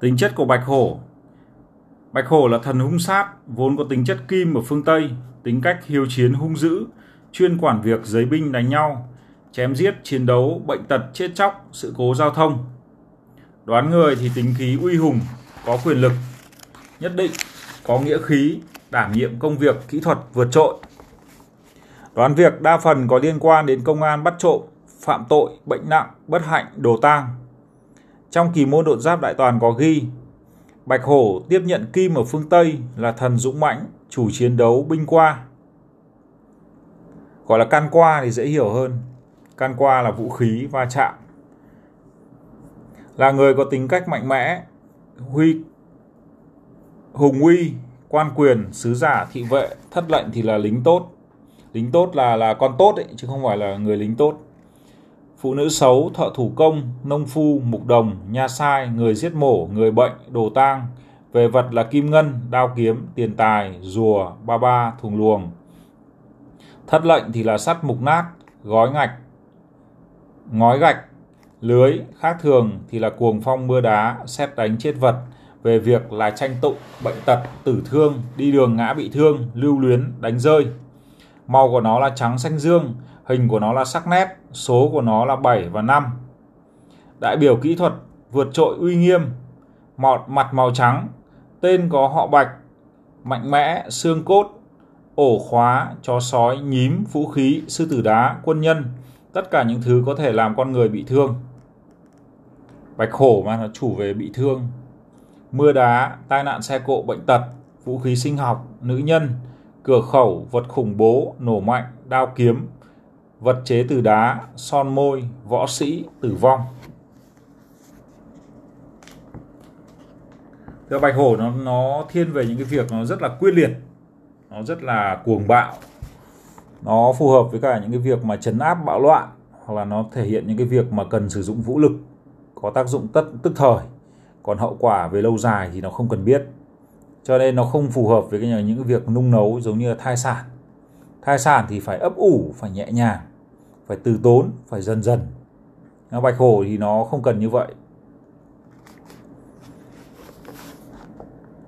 Tính chất của bạch hổ Bạch hổ là thần hung sát, vốn có tính chất kim ở phương Tây, tính cách hiếu chiến hung dữ, chuyên quản việc giấy binh đánh nhau, chém giết, chiến đấu, bệnh tật, chết chóc, sự cố giao thông. Đoán người thì tính khí uy hùng, có quyền lực, nhất định, có nghĩa khí, đảm nhiệm công việc kỹ thuật vượt trội. Đoán việc đa phần có liên quan đến công an bắt trộm, phạm tội, bệnh nặng, bất hạnh, đồ tang. Trong kỳ môn độn giáp đại toàn có ghi Bạch Hổ tiếp nhận Kim ở phương Tây là thần dũng mãnh, chủ chiến đấu binh qua. Gọi là can qua thì dễ hiểu hơn. Can qua là vũ khí va chạm. Là người có tính cách mạnh mẽ, huy hùng uy, quan quyền, sứ giả, thị vệ, thất lệnh thì là lính tốt. Lính tốt là là con tốt ấy, chứ không phải là người lính tốt. Phụ nữ xấu, thợ thủ công, nông phu, mục đồng, nha sai, người giết mổ, người bệnh, đồ tang. Về vật là kim ngân, đao kiếm, tiền tài, rùa, ba ba, thùng luồng. Thất lệnh thì là sắt mục nát, gói ngạch, ngói gạch, lưới. Khác thường thì là cuồng phong mưa đá, xét đánh chết vật. Về việc là tranh tụng, bệnh tật, tử thương, đi đường ngã bị thương, lưu luyến, đánh rơi. Màu của nó là trắng xanh dương, hình của nó là sắc nét, số của nó là 7 và 5. Đại biểu kỹ thuật vượt trội uy nghiêm, mọt mặt màu trắng, tên có họ Bạch, mạnh mẽ, xương cốt, ổ khóa, chó sói, nhím, vũ khí, sư tử đá, quân nhân, tất cả những thứ có thể làm con người bị thương. Bạch hổ mà nó chủ về bị thương. Mưa đá, tai nạn xe cộ, bệnh tật, vũ khí sinh học, nữ nhân, cửa khẩu, vật khủng bố, nổ mạnh, đao kiếm, vật chế từ đá, son môi, võ sĩ, tử vong. Theo Bạch Hổ nó nó thiên về những cái việc nó rất là quyết liệt, nó rất là cuồng bạo, nó phù hợp với cả những cái việc mà chấn áp bạo loạn hoặc là nó thể hiện những cái việc mà cần sử dụng vũ lực có tác dụng tất tức thời. Còn hậu quả về lâu dài thì nó không cần biết. Cho nên nó không phù hợp với cái những cái việc nung nấu giống như là thai sản thai sản thì phải ấp ủ, phải nhẹ nhàng, phải từ tốn, phải dần dần. Bạch hổ thì nó không cần như vậy.